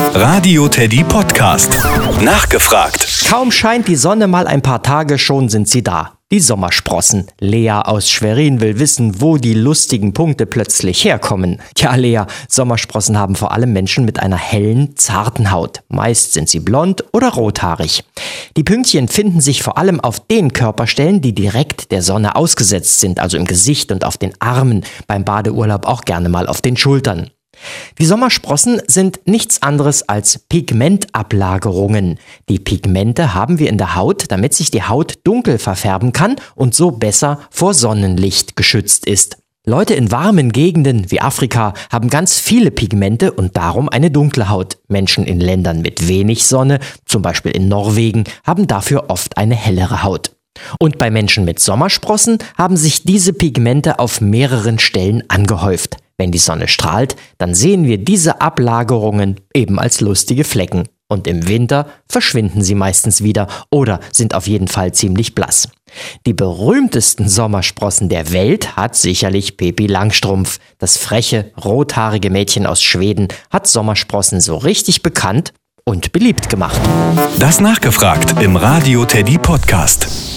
Radio Teddy Podcast. Nachgefragt. Kaum scheint die Sonne mal ein paar Tage, schon sind sie da. Die Sommersprossen. Lea aus Schwerin will wissen, wo die lustigen Punkte plötzlich herkommen. Tja, Lea, Sommersprossen haben vor allem Menschen mit einer hellen, zarten Haut. Meist sind sie blond oder rothaarig. Die Pünktchen finden sich vor allem auf den Körperstellen, die direkt der Sonne ausgesetzt sind, also im Gesicht und auf den Armen, beim Badeurlaub auch gerne mal auf den Schultern. Die Sommersprossen sind nichts anderes als Pigmentablagerungen. Die Pigmente haben wir in der Haut, damit sich die Haut dunkel verfärben kann und so besser vor Sonnenlicht geschützt ist. Leute in warmen Gegenden wie Afrika haben ganz viele Pigmente und darum eine dunkle Haut. Menschen in Ländern mit wenig Sonne, zum Beispiel in Norwegen, haben dafür oft eine hellere Haut. Und bei Menschen mit Sommersprossen haben sich diese Pigmente auf mehreren Stellen angehäuft. Wenn die Sonne strahlt, dann sehen wir diese Ablagerungen eben als lustige Flecken. Und im Winter verschwinden sie meistens wieder oder sind auf jeden Fall ziemlich blass. Die berühmtesten Sommersprossen der Welt hat sicherlich Pepi Langstrumpf. Das freche, rothaarige Mädchen aus Schweden hat Sommersprossen so richtig bekannt und beliebt gemacht. Das nachgefragt im Radio Teddy Podcast.